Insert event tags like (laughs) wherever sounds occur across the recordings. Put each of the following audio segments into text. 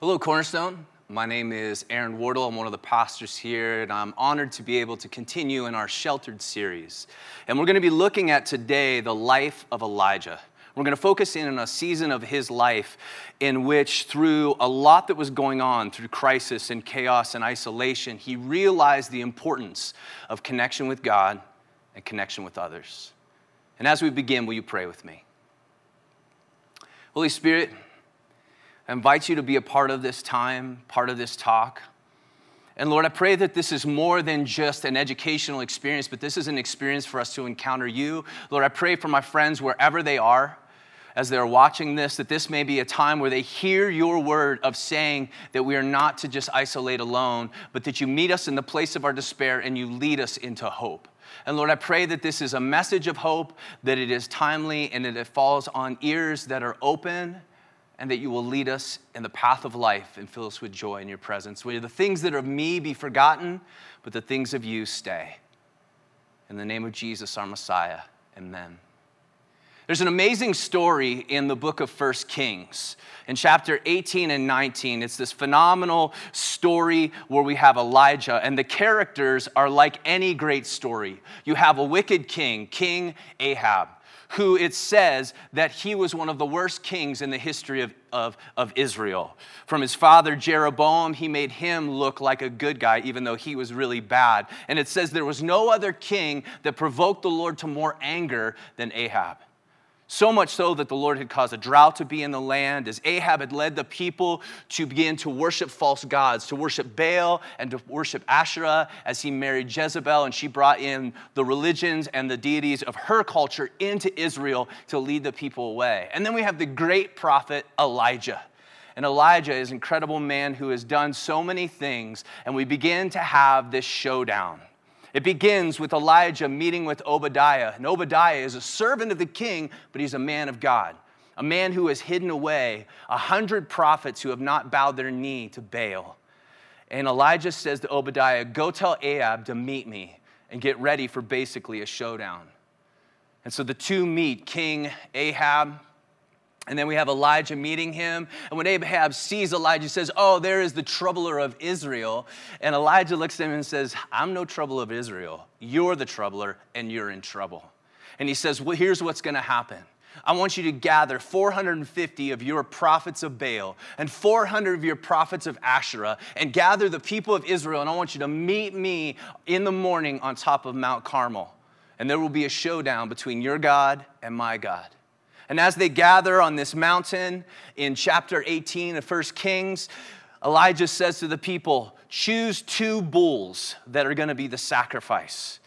Hello, Cornerstone. My name is Aaron Wardle. I'm one of the pastors here, and I'm honored to be able to continue in our sheltered series. And we're going to be looking at today the life of Elijah. We're going to focus in on a season of his life in which, through a lot that was going on, through crisis and chaos and isolation, he realized the importance of connection with God and connection with others. And as we begin, will you pray with me? Holy Spirit, I invite you to be a part of this time, part of this talk. And Lord, I pray that this is more than just an educational experience, but this is an experience for us to encounter you. Lord, I pray for my friends wherever they are as they're watching this, that this may be a time where they hear your word of saying that we are not to just isolate alone, but that you meet us in the place of our despair and you lead us into hope. And Lord, I pray that this is a message of hope, that it is timely, and that it falls on ears that are open and that you will lead us in the path of life and fill us with joy in your presence. Where the things that are of me be forgotten, but the things of you stay. In the name of Jesus, our Messiah, amen. There's an amazing story in the book of First Kings. In chapter 18 and 19, it's this phenomenal story where we have Elijah, and the characters are like any great story. You have a wicked king, King Ahab who it says that he was one of the worst kings in the history of, of, of Israel. From his father Jeroboam, he made him look like a good guy, even though he was really bad. And it says there was no other king that provoked the Lord to more anger than Ahab. So much so that the Lord had caused a drought to be in the land as Ahab had led the people to begin to worship false gods, to worship Baal and to worship Asherah as he married Jezebel and she brought in the religions and the deities of her culture into Israel to lead the people away. And then we have the great prophet Elijah. And Elijah is an incredible man who has done so many things, and we begin to have this showdown. It begins with Elijah meeting with Obadiah. And Obadiah is a servant of the king, but he's a man of God, a man who has hidden away a hundred prophets who have not bowed their knee to Baal. And Elijah says to Obadiah, Go tell Ahab to meet me and get ready for basically a showdown. And so the two meet King Ahab and then we have Elijah meeting him. And when Ahab sees Elijah, he says, Oh, there is the troubler of Israel. And Elijah looks at him and says, I'm no trouble of Israel. You're the troubler, and you're in trouble. And he says, Well, here's what's going to happen. I want you to gather 450 of your prophets of Baal and 400 of your prophets of Asherah and gather the people of Israel. And I want you to meet me in the morning on top of Mount Carmel. And there will be a showdown between your God and my God. And as they gather on this mountain in chapter 18 of 1 Kings, Elijah says to the people, Choose two bulls that are going to be the sacrifice.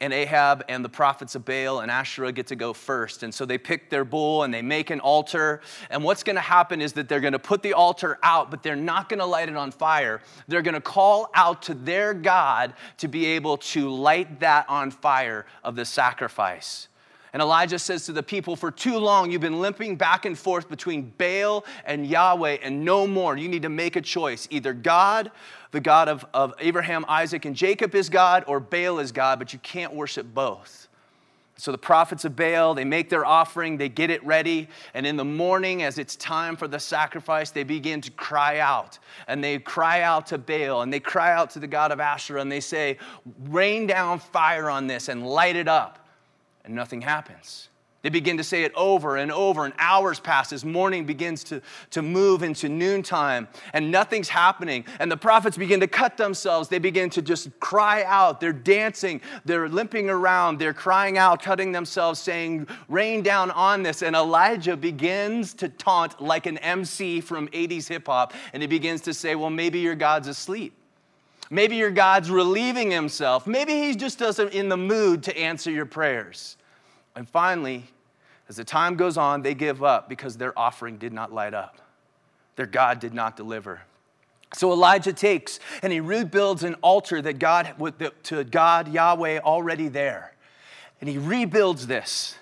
And Ahab and the prophets of Baal and Asherah get to go first. And so they pick their bull and they make an altar. And what's going to happen is that they're going to put the altar out, but they're not going to light it on fire. They're going to call out to their God to be able to light that on fire of the sacrifice. And Elijah says to the people, For too long you've been limping back and forth between Baal and Yahweh, and no more. You need to make a choice. Either God, the God of, of Abraham, Isaac, and Jacob, is God, or Baal is God, but you can't worship both. So the prophets of Baal, they make their offering, they get it ready, and in the morning, as it's time for the sacrifice, they begin to cry out. And they cry out to Baal, and they cry out to the God of Asherah, and they say, Rain down fire on this and light it up and nothing happens. They begin to say it over and over, and hours pass as morning begins to, to move into noontime, and nothing's happening. And the prophets begin to cut themselves. They begin to just cry out. They're dancing, they're limping around, they're crying out, cutting themselves, saying, Rain down on this. And Elijah begins to taunt like an MC from 80s hip hop, and he begins to say, Well, maybe your God's asleep. Maybe your God's relieving himself. Maybe he just doesn't in the mood to answer your prayers. And finally, as the time goes on, they give up because their offering did not light up. Their God did not deliver. So Elijah takes and he rebuilds an altar that God to God Yahweh already there. And he rebuilds this.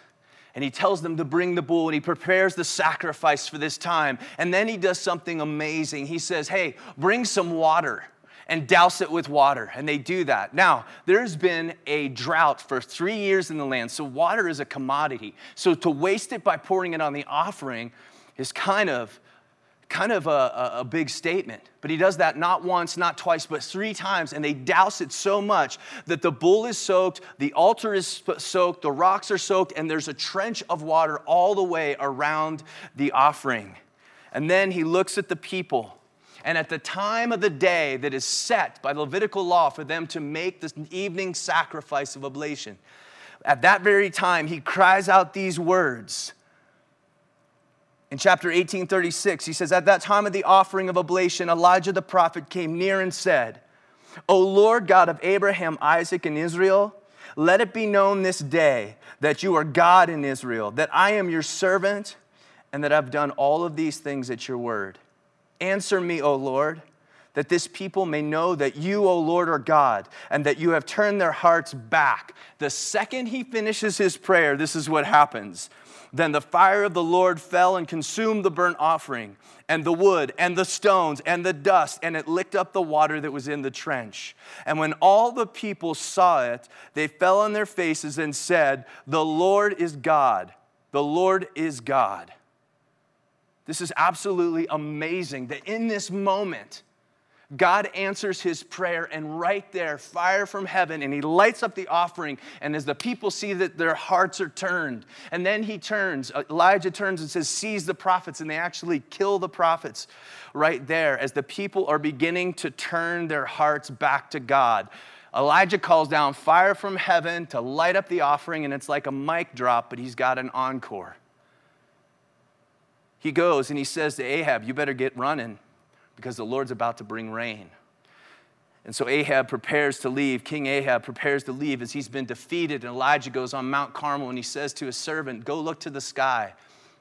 And he tells them to bring the bull and he prepares the sacrifice for this time. And then he does something amazing. He says, "Hey, bring some water." And douse it with water. And they do that. Now, there's been a drought for three years in the land, so water is a commodity. So to waste it by pouring it on the offering is kind of kind of a, a, a, big statement. But he does that not once, not twice, but three times. And they douse it so much that the bull is soaked, the altar is soaked, the rocks are soaked, and there's a trench of water all the way around the offering. And then he looks at the people. And at the time of the day that is set by the Levitical law for them to make this evening sacrifice of oblation, at that very time, he cries out these words in chapter 1836, he says, At that time of the offering of oblation, Elijah the prophet came near and said, O Lord God of Abraham, Isaac, and Israel, let it be known this day that you are God in Israel, that I am your servant, and that I've done all of these things at your word. Answer me, O Lord, that this people may know that you, O Lord, are God, and that you have turned their hearts back. The second he finishes his prayer, this is what happens. Then the fire of the Lord fell and consumed the burnt offering, and the wood, and the stones, and the dust, and it licked up the water that was in the trench. And when all the people saw it, they fell on their faces and said, The Lord is God. The Lord is God. This is absolutely amazing that in this moment, God answers his prayer, and right there, fire from heaven, and he lights up the offering. And as the people see that their hearts are turned, and then he turns, Elijah turns and says, Seize the prophets, and they actually kill the prophets right there as the people are beginning to turn their hearts back to God. Elijah calls down fire from heaven to light up the offering, and it's like a mic drop, but he's got an encore. He goes and he says to Ahab, You better get running because the Lord's about to bring rain. And so Ahab prepares to leave. King Ahab prepares to leave as he's been defeated. And Elijah goes on Mount Carmel and he says to his servant, Go look to the sky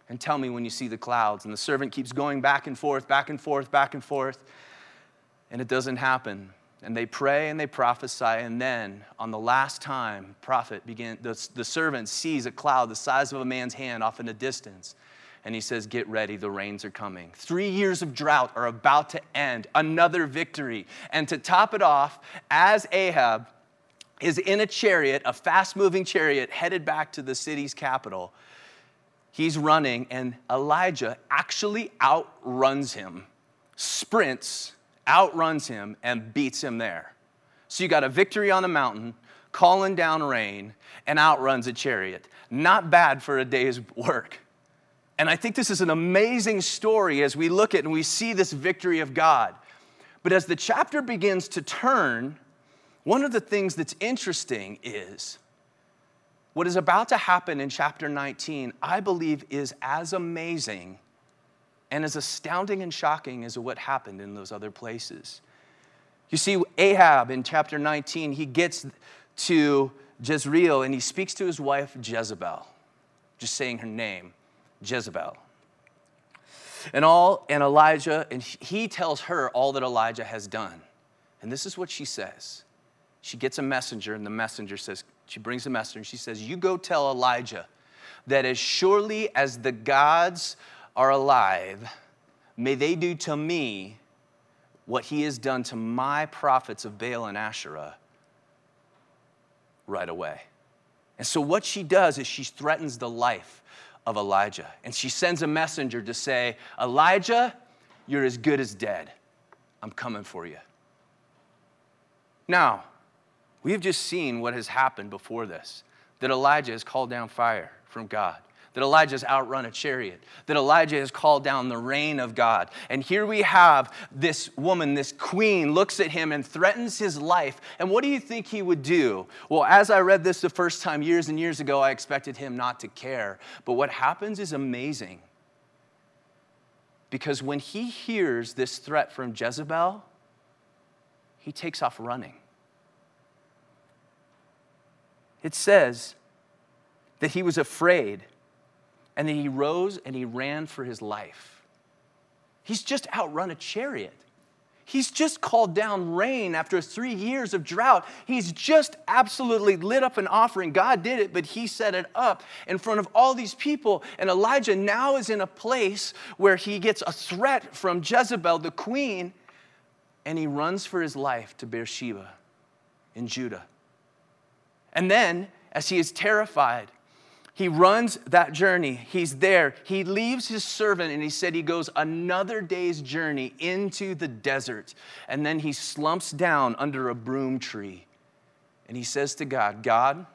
and tell me when you see the clouds. And the servant keeps going back and forth, back and forth, back and forth. And it doesn't happen. And they pray and they prophesy. And then, on the last time, prophet begin, the, the servant sees a cloud the size of a man's hand off in the distance and he says, Get ready, the rains are coming. Three years of drought are about to end, another victory. And to top it off, as Ahab is in a chariot, a fast moving chariot, headed back to the city's capital, he's running, and Elijah actually outruns him, sprints, outruns him, and beats him there. So you got a victory on a mountain, calling down rain, and outruns a chariot. Not bad for a day's (laughs) work. And I think this is an amazing story as we look at and we see this victory of God. But as the chapter begins to turn, one of the things that's interesting is what is about to happen in chapter 19, I believe, is as amazing and as astounding and shocking as what happened in those other places. You see, Ahab in chapter 19, he gets to Jezreel and he speaks to his wife Jezebel, just saying her name. Jezebel. And all and Elijah and he tells her all that Elijah has done. And this is what she says. She gets a messenger and the messenger says she brings a messenger and she says, "You go tell Elijah that as surely as the gods are alive, may they do to me what he has done to my prophets of Baal and Asherah right away." And so what she does is she threatens the life of Elijah. And she sends a messenger to say, Elijah, you're as good as dead. I'm coming for you. Now, we have just seen what has happened before this that Elijah has called down fire from God that Elijah has outrun a chariot, that Elijah has called down the rain of God. And here we have this woman, this queen, looks at him and threatens his life. And what do you think he would do? Well, as I read this the first time years and years ago, I expected him not to care. But what happens is amazing. Because when he hears this threat from Jezebel, he takes off running. It says that he was afraid and then he rose and he ran for his life. He's just outrun a chariot. He's just called down rain after three years of drought. He's just absolutely lit up an offering. God did it, but he set it up in front of all these people. And Elijah now is in a place where he gets a threat from Jezebel, the queen, and he runs for his life to Beersheba in Judah. And then, as he is terrified, He runs that journey. He's there. He leaves his servant and he said he goes another day's journey into the desert. And then he slumps down under a broom tree and he says to God, God,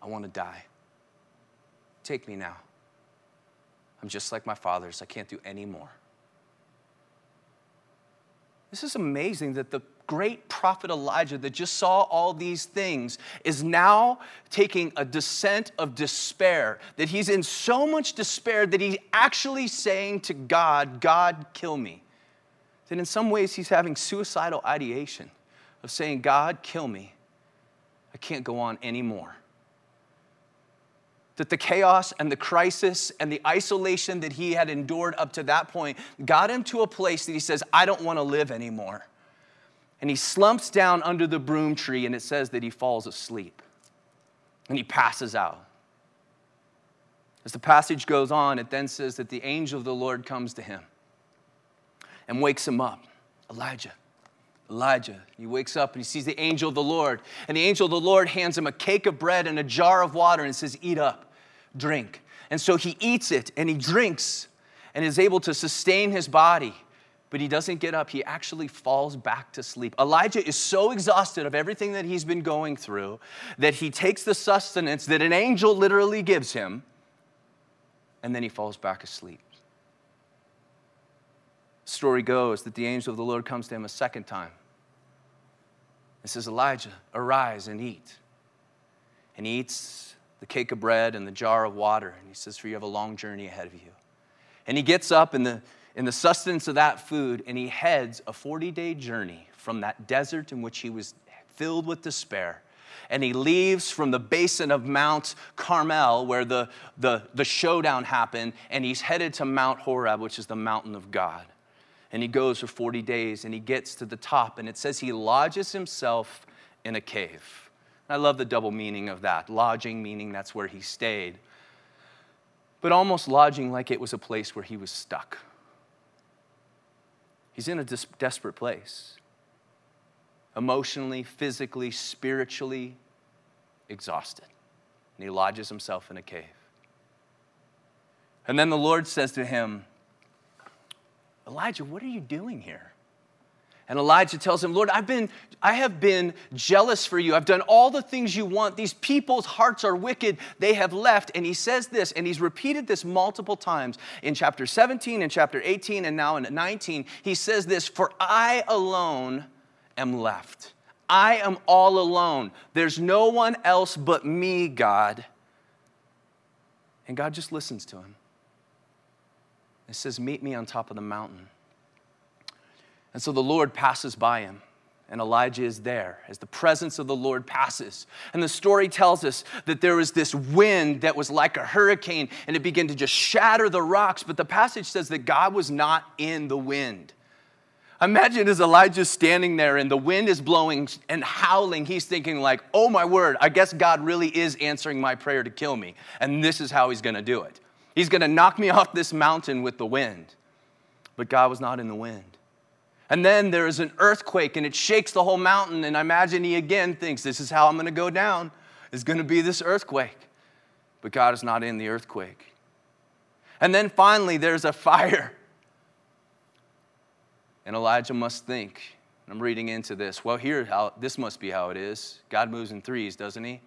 I want to die. Take me now. I'm just like my fathers. I can't do any more. This is amazing that the great prophet Elijah that just saw all these things is now taking a descent of despair, that he's in so much despair that he's actually saying to God, God, kill me. That in some ways he's having suicidal ideation of saying, God, kill me. I can't go on anymore that the chaos and the crisis and the isolation that he had endured up to that point got him to a place that he says, I don't want to live anymore and he slumps down under the broom tree, and it says that he falls asleep and he passes out. As the passage goes on, it then says that the angel of the Lord comes to him and wakes him up. Elijah, Elijah. He wakes up and he sees the angel of the Lord. And the angel of the Lord hands him a cake of bread and a jar of water and says, Eat up, drink. And so he eats it and he drinks and is able to sustain his body but he doesn't get up. He actually falls back to sleep. Elijah is so exhausted of everything that he's been going through that he takes the sustenance that an angel literally gives him and then he falls back asleep. The story goes that the angel of the Lord comes to him a second time. and says, Elijah, arise and eat. And he eats the cake of bread and the jar of water. And he says, For you have a long journey ahead of you. And he gets up and the in the sustenance of that food, and he heads a 40 day journey from that desert in which he was filled with despair. And he leaves from the basin of Mount Carmel, where the, the, the showdown happened, and he's headed to Mount Horeb, which is the mountain of God. And he goes for 40 days, and he gets to the top, and it says he lodges himself in a cave. I love the double meaning of that. Lodging, meaning that's where he stayed, but almost lodging like it was a place where he was stuck He's in a des- desperate place emotionally, physically, spiritually exhausted. And he lodges himself in a cave. And then the Lord says to him, Elijah, what are you doing here? And Elijah tells him, Lord, I've been, I have been jealous for you. I've done all the things you want. These people's hearts are wicked. They have left. And he says this, and he's repeated this multiple times in chapter 17, in chapter 18, and now in 19. He says this, For I alone am left. I am all alone. There's no one else but me, God. And God just listens to him. It says, Meet me on top of the mountain. And so the Lord passes by him, and Elijah is there as the presence of the Lord passes. And the story tells us that there was this wind that was like a hurricane, and it began to just shatter the rocks. But the passage says that God was not in the wind. Imagine as Elijah's standing there and the wind is blowing and howling, he's thinking, like, oh my word, I guess God really is answering my prayer to kill me. And this is how he's gonna do it. He's gonna knock me (laughs) off this mountain with the wind. But God was not in the wind. And then there is an earthquake and it shakes the whole mountain. And I imagine he again thinks, This is how I'm going to go down. It's going to be this earthquake. But God is not in the earthquake. And then finally, there's a fire. And Elijah must think, I'm reading into this. Well, here, how, this must be how it is. God moves in threes, doesn't he?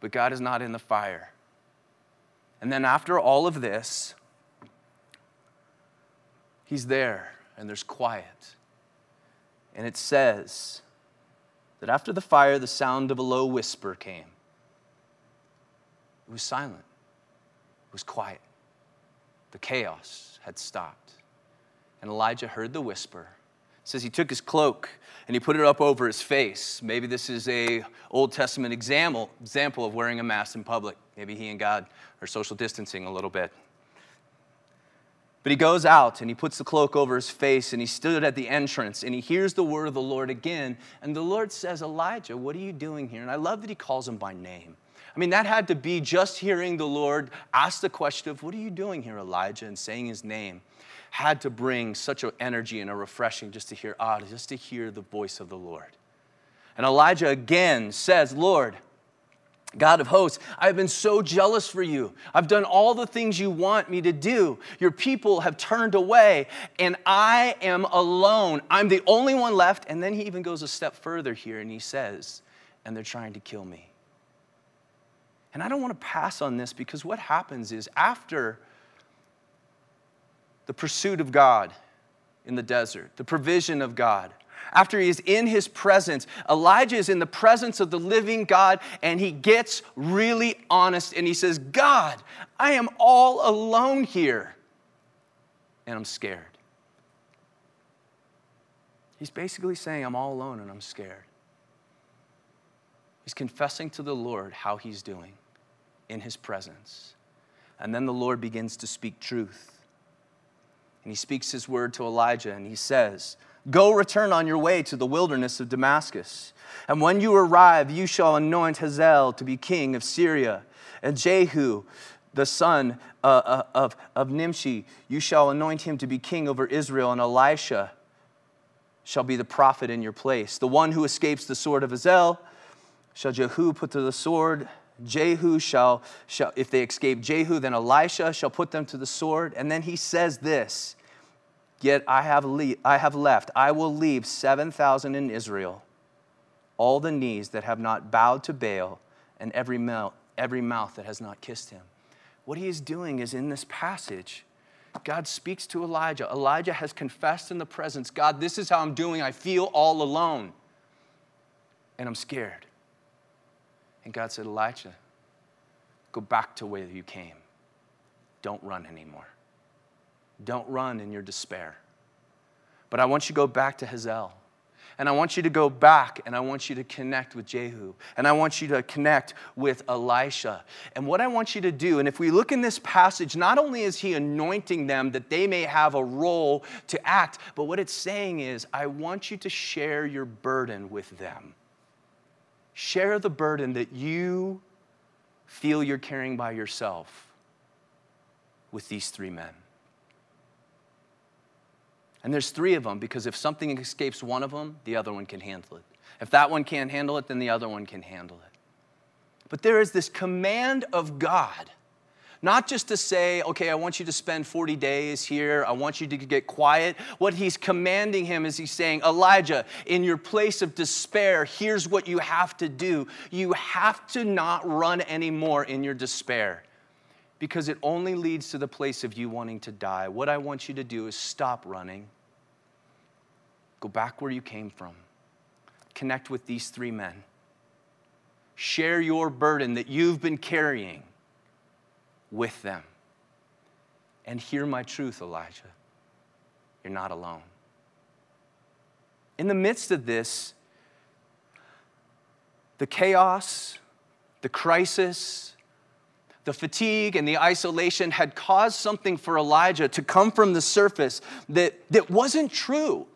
But God is not in the fire. And then after all of this, he's there and there's quiet. And it says that after the fire, the sound of a low whisper came. It was silent, it was quiet. The chaos had stopped. And Elijah heard the whisper. It says he took his cloak and he put it up over his face. Maybe this is a Old Testament example, example of wearing a mask in public. Maybe he and God are social distancing a little bit. But he goes out and he puts the cloak over his face and he stood at the entrance and he hears the word of the Lord again. And the Lord says, Elijah, what are you doing here? And I love that he calls him by name. I mean, that had to be just hearing the Lord ask the question of, What are you doing here, Elijah? and saying his name had to bring such an energy and a refreshing just to hear, ah, just to hear the voice of the Lord. And Elijah again says, Lord, God of hosts, I've been so jealous for you. I've done all the things you want me to do. Your people have turned away, and I am alone. I'm the only one left. And then he even goes a step further here and he says, And they're trying to kill me. And I don't want to pass on this because what happens is after the pursuit of God in the desert, the provision of God, after he is in his presence, Elijah is in the presence of the living God and he gets really honest and he says, God, I am all alone here and I'm scared. He's basically saying, I'm all alone and I'm scared. He's confessing to the Lord how he's doing in his presence. And then the Lord begins to speak truth. And he speaks his word to Elijah and he says, Go return on your way to the wilderness of Damascus. And when you arrive, you shall anoint Hazael to be king of Syria, and Jehu, the son uh, uh, of, of Nimshi, you shall anoint him to be king over Israel, and Elisha shall be the prophet in your place. The one who escapes the sword of Hazael shall Jehu put to the sword. Jehu shall, shall, if they escape Jehu, then Elisha shall put them to the sword. And then he says this Yet I have, le- I have left, I will leave 7,000 in Israel, all the knees that have not bowed to Baal, and every mouth, every mouth that has not kissed him. What he is doing is in this passage, God speaks to Elijah. Elijah has confessed in the presence God, this is how I'm doing. I feel all alone, and I'm scared. And God said, Elijah, go back to where you came. Don't run anymore. Don't run in your despair. But I want you to go back to Hazael. And I want you to go back and I want you to connect with Jehu. And I want you to connect with Elisha. And what I want you to do, and if we look in this passage, not only is he anointing them that they may have a role to act, but what it's saying is, I want you to share your burden with them. Share the burden that you feel you're carrying by yourself with these three men. And there's three of them because if something escapes one of them, the other one can handle it. If that one can't handle it, then the other one can handle it. But there is this command of God, not just to say, okay, I want you to spend 40 days here, I want you to get quiet. What he's commanding him is he's saying, Elijah, in your place of despair, here's what you have to do. You have to not run anymore in your despair because it only leads to the place of you wanting to die. What I want you to do is stop running Go back where you came from. Connect with these three men. Share your burden that you've been carrying with them. And hear my truth, Elijah. You're not alone. In the midst of this, the chaos, the crisis, the fatigue, and the isolation had caused something for Elijah to come from the surface that, that wasn't true.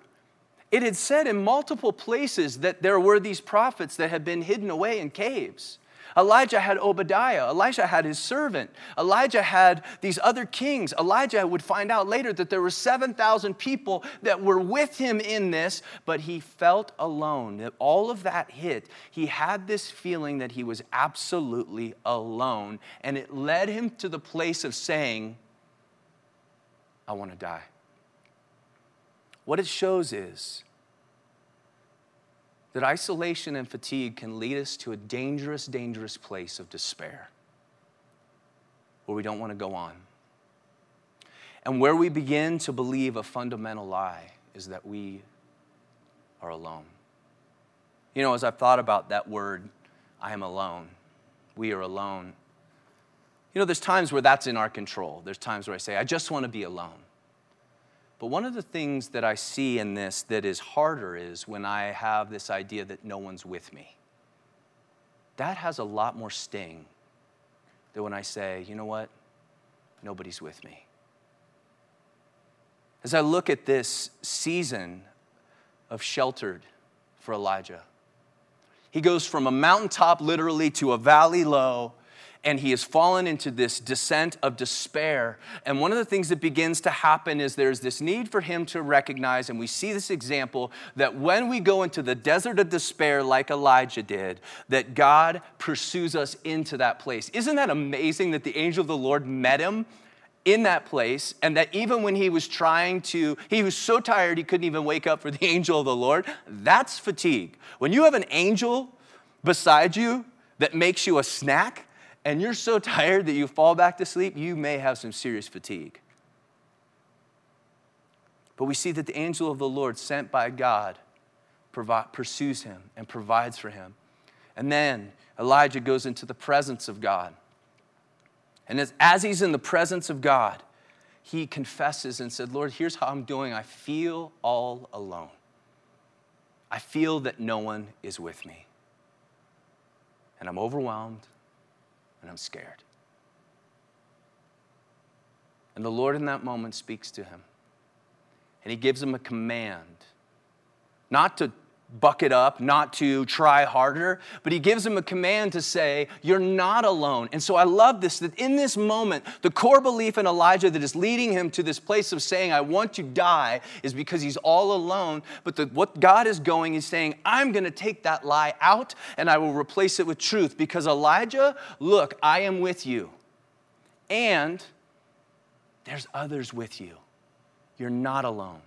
It had said in multiple places that there were these prophets that had been hidden away in caves. Elijah had Obadiah. Elijah had his servant. Elijah had these other kings. Elijah would find out later that there were 7,000 people that were with him in this, but he felt alone. That all of that hit. He had this feeling that he was absolutely alone, and it led him to the place of saying, I want to die. What it shows is that isolation and fatigue can lead us to a dangerous, dangerous place of despair where we don't want to go on. And where we begin to believe a fundamental lie is that we are alone. You know, as I've thought about that word, I am alone, we are alone. You know, there's times where that's in our control. There's times where I say, I just want to be alone. But one of the things that I see in this that is harder is when I have this idea that no one's with me. That has a lot more sting than when I say, you know what? Nobody's with me. As I look at this season of sheltered for Elijah, he goes from a mountaintop literally to a valley low and he has fallen into this descent of despair. And one of the things that begins to happen is there's this need for him to recognize, and we see this example, that when we go into the desert of despair, like Elijah did, that God pursues us into that place. Isn't that amazing that the angel of the Lord met him? in that place, and that even when he was trying to, he was so tired he couldn't even wake up for the (laughs) angel of the Lord. That's fatigue. When you have an angel beside you that makes you a snack, and you're so (laughs) tired that you fall back to sleep, you may have some serious fatigue. But we see that the angel of the Lord, sent by God, pursues him and provides for him. And then Elijah goes into the presence of God. And as, as he's in the presence of God, he confesses and said, Lord, here's how I'm doing. I feel all alone. I feel that no one is with me. And I'm overwhelmed and I'm scared. And the Lord in that moment speaks to him. And he gives him a command not to buck it up, not to try harder, but he gives him a command to say, You're not alone. And so I love this that in this moment, the core belief in Elijah that is leading him to this place of saying, I want to die, is because he's all alone. But the, what God is going is saying, I'm going to take that lie out and I will replace it with truth. Because Elijah, look, I am with you. And there's others with you. You're not alone.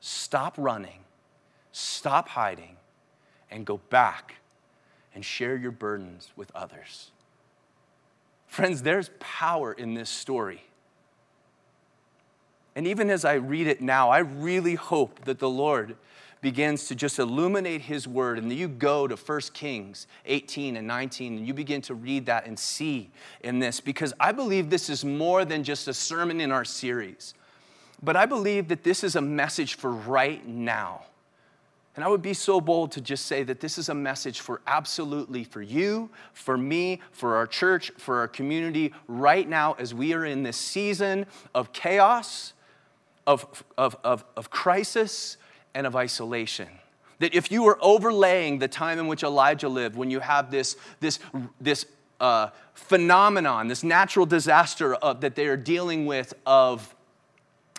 Stop running Stop hiding and go back and share your burdens with others. Friends, there's power in this story. And even as I read it now, I really hope that the Lord begins to just illuminate his word and you go to 1 Kings 18 and 19 and you begin to read that and see in this because I believe this is more than just a sermon in our series. But I believe that this is a message for right now. And I would be so bold to just say that this is a message for absolutely for you, for me, for our church, for our community right now as we are in this season of chaos, of, of, of, of crisis, and of isolation. That if you were overlaying the time in which Elijah lived, when you have this, this, this uh, phenomenon, this natural disaster of, that they are dealing with of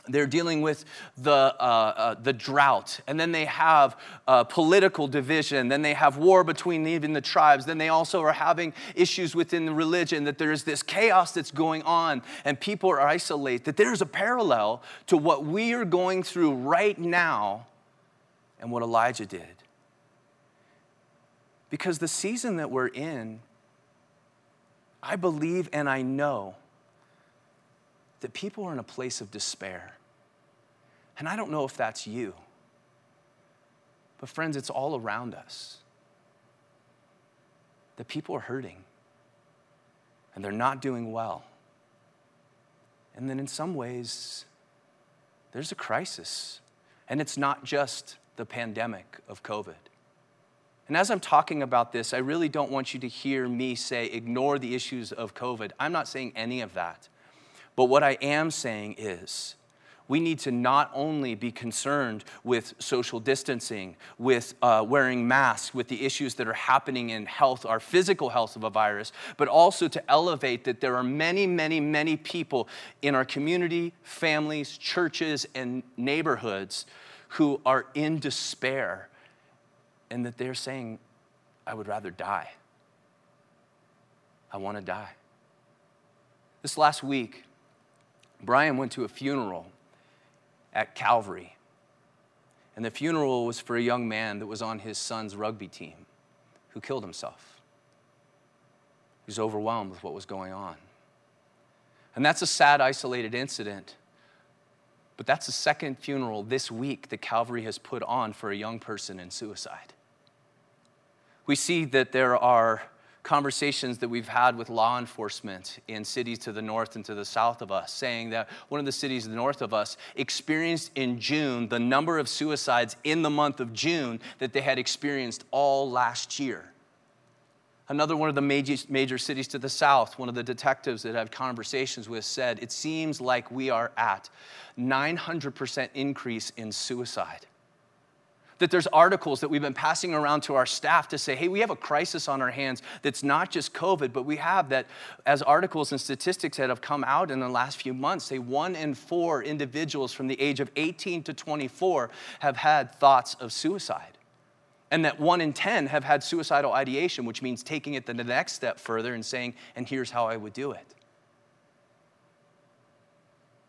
they're dealing with the, uh, uh, the drought, and then they have uh, political division, then they have war between even the tribes, then they also are having issues within the religion, that there is this chaos that's going on, and people are isolated, that there's a parallel to what we are going through right now and what Elijah did. Because the season that we're in, I believe and I know that people are in a place of despair. And I don't know if that's you. But, friends, it's all around us. That people are hurting and they're not doing well. And then, in some ways, there's a crisis. And it's not just the pandemic of COVID. And as I'm talking about this, I really don't want you to hear me say, ignore the issues of COVID. I'm not saying any of that. But what I am saying is, we need to not only be concerned with social distancing, with uh, wearing masks, with the issues that are happening in health, our physical health of a virus, but also to elevate that there are many, many, many people in our community, families, churches, and neighborhoods who are in despair and that they're saying, I would rather die. I want to die. This last week, Brian went to a funeral at Calvary. And the funeral was for a young man that was on his son's rugby team who killed himself. He was overwhelmed with what was going on. And that's a sad, isolated incident. But that's the second funeral this week that Calvary has put on for a young person in suicide. We see that there are conversations that we've had with law enforcement in cities to the north and to the south of us, saying that one of the cities north of us experienced in June the number of suicides in the month of June that they had experienced all last year. Another one of the major, major cities to the south, one of the detectives that I've conversations with said, it seems like we are at 900% increase in suicide that there's articles that we've been passing around to our staff to say, hey, we have a crisis on our hands that's not just COVID, but we have that as articles and statistics that have come out in the last few months, say one in four individuals from the age of 18 to 24 have had thoughts of suicide. And that one in 10 have had suicidal ideation, which means taking it the next step further and saying, and here's how I would do it.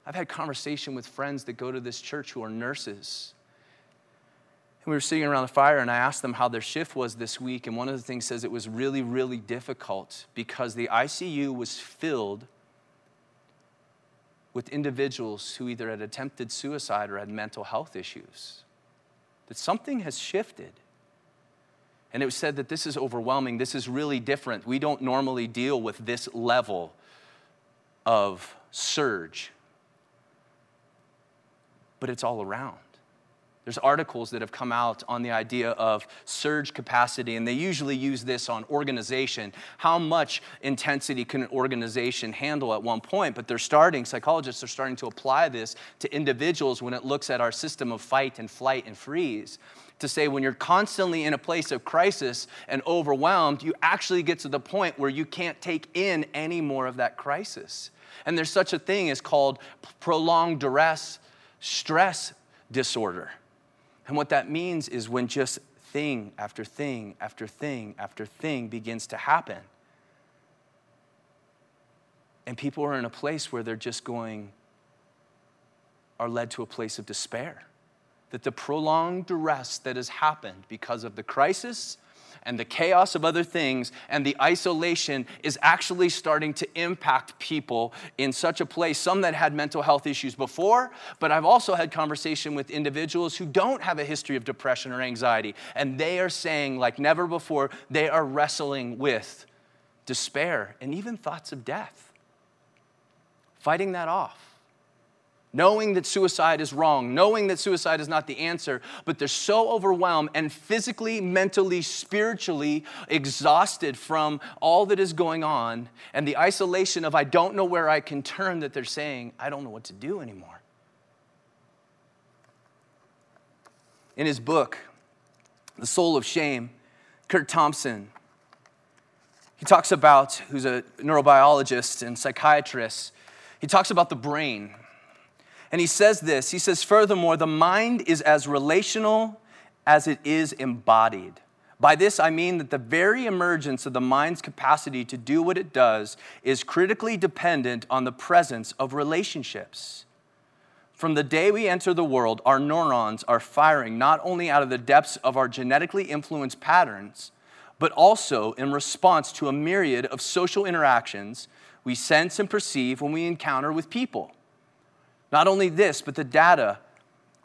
I've had conversation with friends that go to this church who are nurses and we were sitting around the fire, and I asked them how their shift was this week. And one of the things says it was really, really difficult because the ICU was filled with individuals who either had attempted suicide or had mental health issues. That something has shifted. And it was said that this is overwhelming. This is really different. We don't normally deal with this level of surge, but it's all around. There's articles that have come out on the idea of surge capacity, and they usually use this on organization. How much intensity can an organization handle at one point? But they're starting, psychologists are starting to apply this to individuals when it looks at our system of fight and flight and freeze. To say when you're constantly in a place of crisis and overwhelmed, you actually get to the point where you can't take in any more of that crisis. And there's such a thing as called prolonged duress stress disorder and what that means is when just thing after thing after thing after thing begins to happen. And people are in a place where they're just going, are led to a place of despair. That the prolonged duress that has happened because of the crisis and the chaos of other things and the isolation is actually starting to impact people in such a place. Some that had mental health issues before, but I've also had conversation with individuals who don't have a history of depression or anxiety, and they are saying, like never before, they are wrestling with despair and even thoughts of death. Fighting that off knowing that suicide is wrong, knowing that suicide is not the answer, but they're so overwhelmed and physically, mentally, spiritually exhausted from all that is going on and the isolation of I don't know where I can turn that they're saying, I don't know what to do anymore. In his book, The Soul of Shame, Curt Thompson, he talks about, who's a neurobiologist and psychiatrist, he talks about the brain and he says this He says, Furthermore, the mind is as relational as it is embodied. By this, I mean that the very emergence of the mind's capacity to do what it does is critically dependent on the presence of relationships. From the day we enter the world, our neurons are firing not only out of the depths of our genetically influenced patterns, but also in response to a myriad of social interactions we sense and perceive when we encounter with people. Not only this, but the data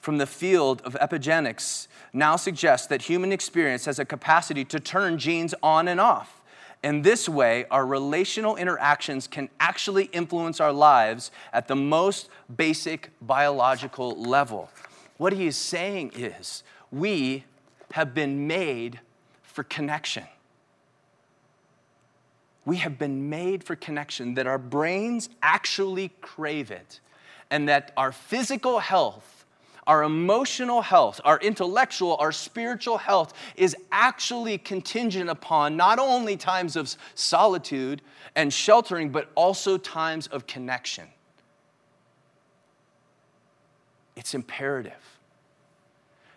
from the field of epigenetics now suggests that human experience has a capacity to turn genes on and off. In this way, our relational interactions can actually influence our lives at the most basic biological level. What he is saying is, we have been made for connection. We have been made for connection, that our brains actually crave it and that our physical health, our emotional health, our intellectual, our spiritual health is actually contingent upon not only times of solitude and sheltering, but also times of connection. It's imperative.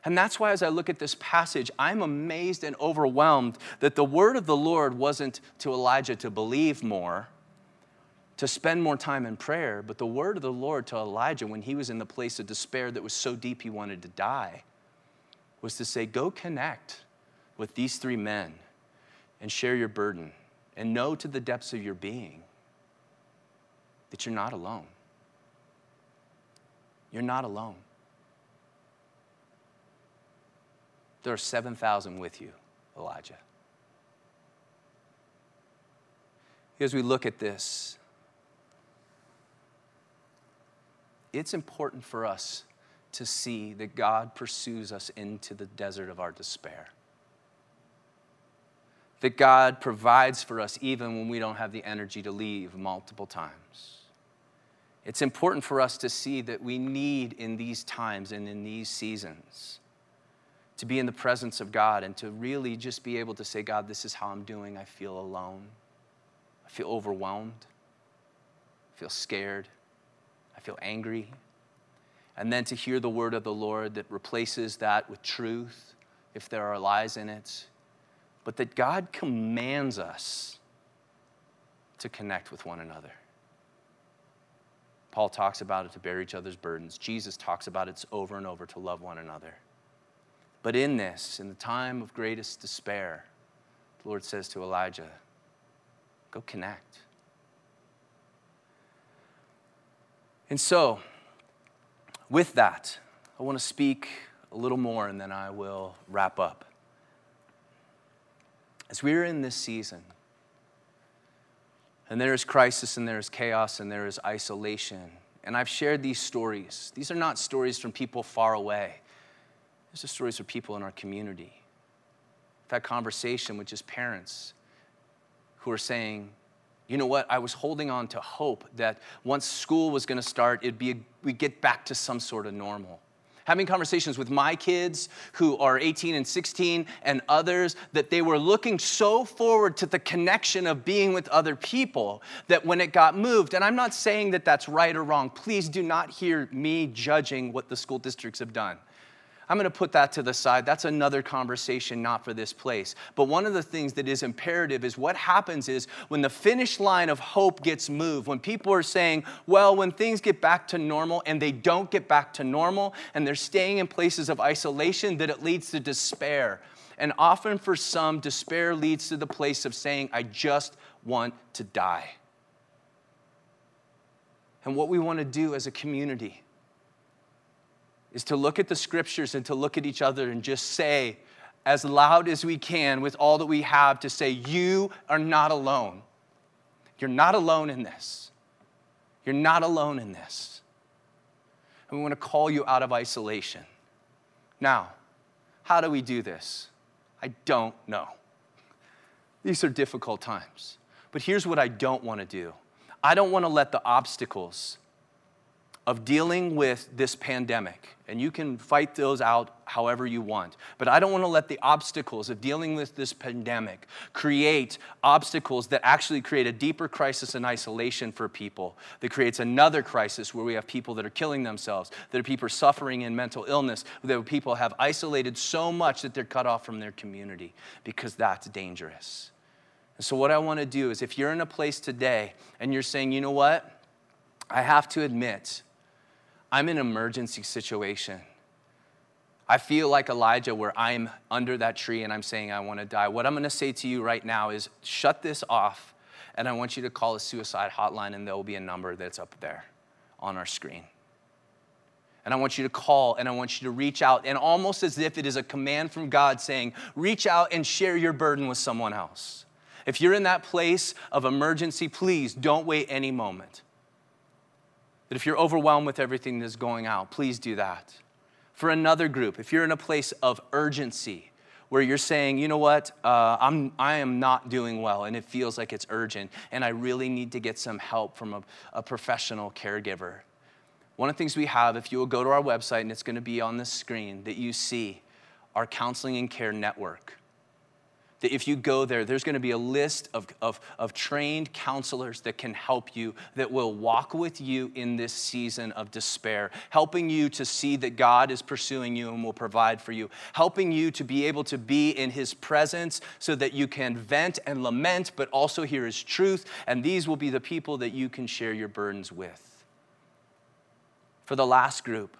And that's why, as I look at this passage, I'm amazed and overwhelmed that the word of the Lord wasn't to Elijah to believe more to spend more time in prayer, but the word of the Lord to Elijah when he was in the place of despair that was so deep he wanted to die was to say, Go connect with these three men and share your burden and know to the depths of your being that you're not alone. You're not alone. There are 7,000 with you, Elijah. As we look at this, it's important for us to see that God pursues us into the desert of our despair. That God provides for us even when we don't have the energy to leave multiple times. It's important for us to see that we need in these times and in these seasons to be in the presence of God and to really just be able to say, God, this is how I'm doing. I feel alone. I feel overwhelmed. I feel scared. I feel angry. And then to hear the word of the Lord that replaces that with truth, if there are lies in it, but that God commands us to connect with one another. Paul talks about it to bear each other's burdens. Jesus talks about it over and over to love one another. But in this, in the time of greatest despair, the Lord says to Elijah, Go connect. And so, with that, I want to speak a little more and then I will wrap up. As we're in this season, and there is crisis and there is chaos and there is isolation, and I've shared these stories. These are not stories from people far away. These are stories of people in our community. Had conversation with just parents who are saying, you know what, I was holding on to hope that once school was going to start, it'd be, we'd get back to some sort of normal. Having conversations with my kids who are 18 and 16 and others, that they were looking so forward to the connection of being with other people that when it got moved, and I'm not saying that that's right or wrong, please do not hear me judging what the school districts have done. I'm going to put that to the side. That's another conversation, not for this place. But one of the things that is imperative is what happens is when the finish line of hope gets moved, when people are saying, well, when things get back to normal and they don't get back to normal and they're staying in places of isolation, that it leads to despair. And often for some, despair leads to the place of saying, I just want to die. And what we want to do as a community is to look at the scriptures and to look at each other and just say, as loud as we can, with all that we have, to say, You are not alone. You're not alone in this. You're not alone in this. And we want to call you out of isolation. Now, how do we do this? I don't know. These are difficult times. But here's what I don't want to do I don't want to let the obstacles of dealing with this pandemic, and you can fight those out however you want. But I don't want to let the obstacles of dealing with this pandemic create obstacles that actually create a deeper crisis and isolation for people, that creates another crisis where we have people that are killing themselves, that are people suffering in mental illness, that people have isolated so much that they're cut off from their community, because that's dangerous. And so, what I want to do is if you're in a place today and you're saying, you know what? I have to admit, I'm in an emergency situation. I feel like Elijah, where I'm under that tree and I'm saying, I want to die. What I'm going to say to you right now is shut this off, and I want you to call a suicide hotline, and there will be a number that's up there on our screen. And I want you to call and I want you to reach out, and almost as if it is a command from God saying, reach out and share your burden with someone else. If you're in that place of emergency, please don't wait any moment. That if you're overwhelmed with everything that's going out, please do that. For another group, if you're in a place of urgency, where you're saying, you know what, uh, I'm, I am not doing well and it feels like it's urgent and I really need to get some help from a, a professional caregiver. One of the things we have, if you will go to our website and it's going to be on the screen that you see, our counseling and care network that if you go there, there's going to be a list of, of, of, trained counselors that can help you, that will walk with you in this season of despair, helping you to see that God is pursuing you and will provide for you, helping you to be able to be in His presence so that you can vent and lament, but also hear His truth. And these will be the people that you can share your burdens with. For the last group,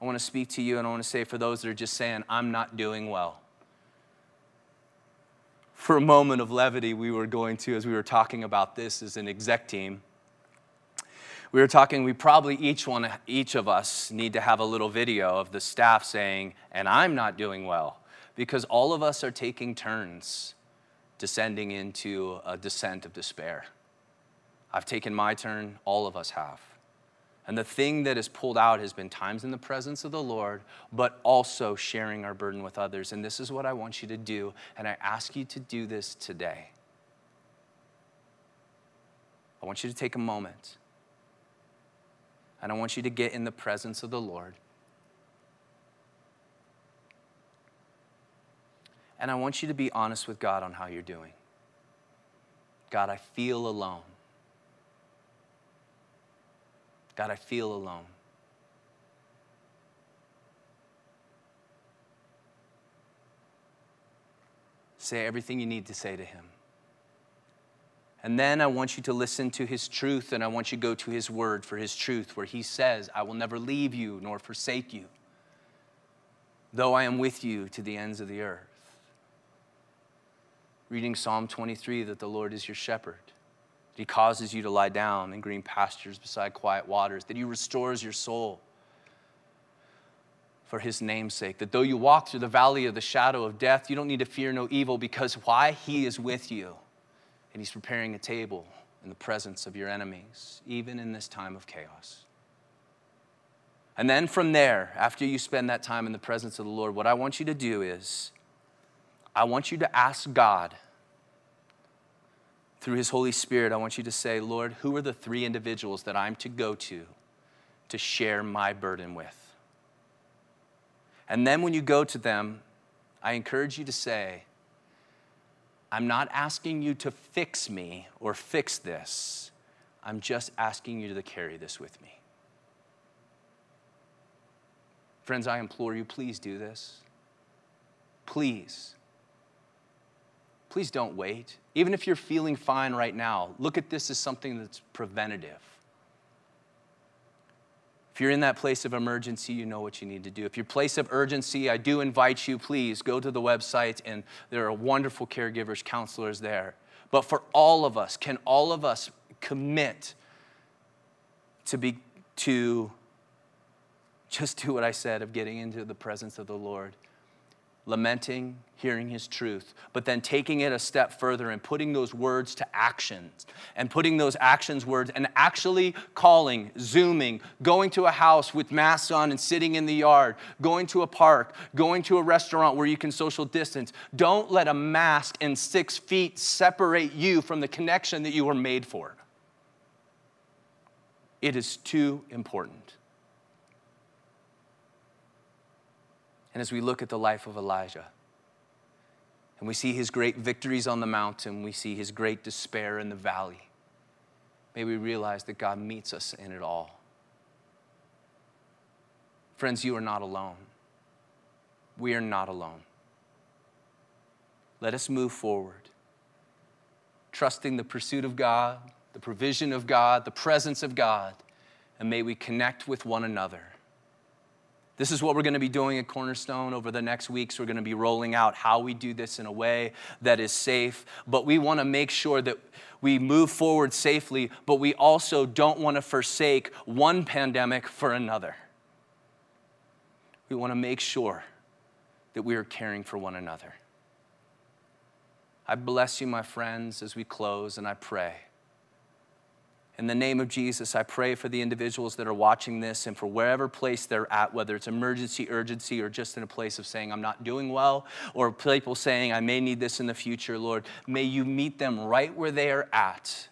I want to speak to you and I want to say for those that are just saying, I'm not doing well for a moment of levity, we were going to, as we were talking about this as an exec team, we were talking, we probably each one, each of us need to have a little video of the staff saying, and I'm not doing well, because all of us are taking turns descending into a descent of despair. I've taken my turn, all of us have. And the thing that has pulled out has been times in the presence of the Lord, but also sharing our burden with others. And this is what I want you to do. And I ask you to do this today. I want you to take a moment. And I want you to get in the presence of the Lord. And I want you to be honest with God on how you're doing. God, I feel alone. God, I feel alone. Say everything you need to say to Him. And then I want you to listen to His truth and I want you to go to His word for His truth, where He says, I will never leave you nor forsake you, though I am with you to the ends of the earth reading Psalm 23 that the Lord is your shepherd. That he causes you to lie down in green pastures beside quiet waters, that he restores your soul for his name's sake. That though you walk through the valley of the shadow of death, you don't need to fear no evil because why? He is with you. And he's preparing a table in the presence of your enemies, even in this time of chaos. And then from there, after you spend that time in the presence of the Lord, what I want you to do is I want you to ask God through His Holy Spirit, I want you to say, Lord, who are the three individuals that I'm to go to to share my burden with? And then when you go to them, I encourage you to say, I'm not asking you to fix me or fix this. I'm just asking you to carry this with me. Friends, I implore you, please do this. Please. Please don't wait. Even if you're feeling fine right now, look at this as something that's preventative. If you're in that place of emergency, you know what you need to do. If your place of urgency, I do invite you, please go to the website, and there are wonderful caregivers, counselors there. But for all of us, can all of us commit to be to just do what I said of getting into the presence of the Lord? Lamenting, hearing his truth, but then taking it a step further and putting those words to actions and putting those actions words and actually calling, zooming, going to a house with masks on and sitting in the yard, going to a park, going to a restaurant where you can social distance. Don't let a mask and six feet separate you from the connection that you were made for. It is too important. And as we look at the life of Elijah, and we see his great victories on the mountain, we see his great despair in the valley, may we realize that God meets us in it all. Friends, you are not alone. We are not alone. Let us move forward, trusting the pursuit of God, the provision of God, the presence of God, and may we connect with one another this is what we're going to be doing at Cornerstone over the next weeks. We're going to be rolling out how we do this in a way that is safe, but we want to make sure that we move forward safely, but we also don't want to forsake one pandemic for another. We want to make sure that we are caring for one another. I bless you, my friends, as we close, and I pray in the name of Jesus, I pray for the individuals that are watching this and for wherever place they're at, whether it's emergency, urgency, or just in a place of saying, I'm not doing well, or people saying, I may need this in the future, Lord. May you meet them right where they are at.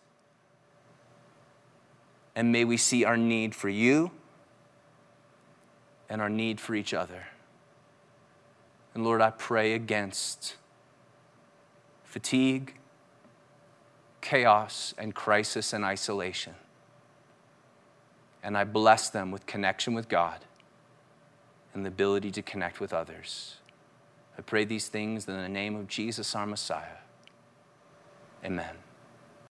And may we see our need for you and our need for each other. And Lord, I pray against fatigue chaos and crisis and isolation. And I bless them with connection with God and the ability to connect with others. I pray these things in the name of Jesus, our Messiah. Amen.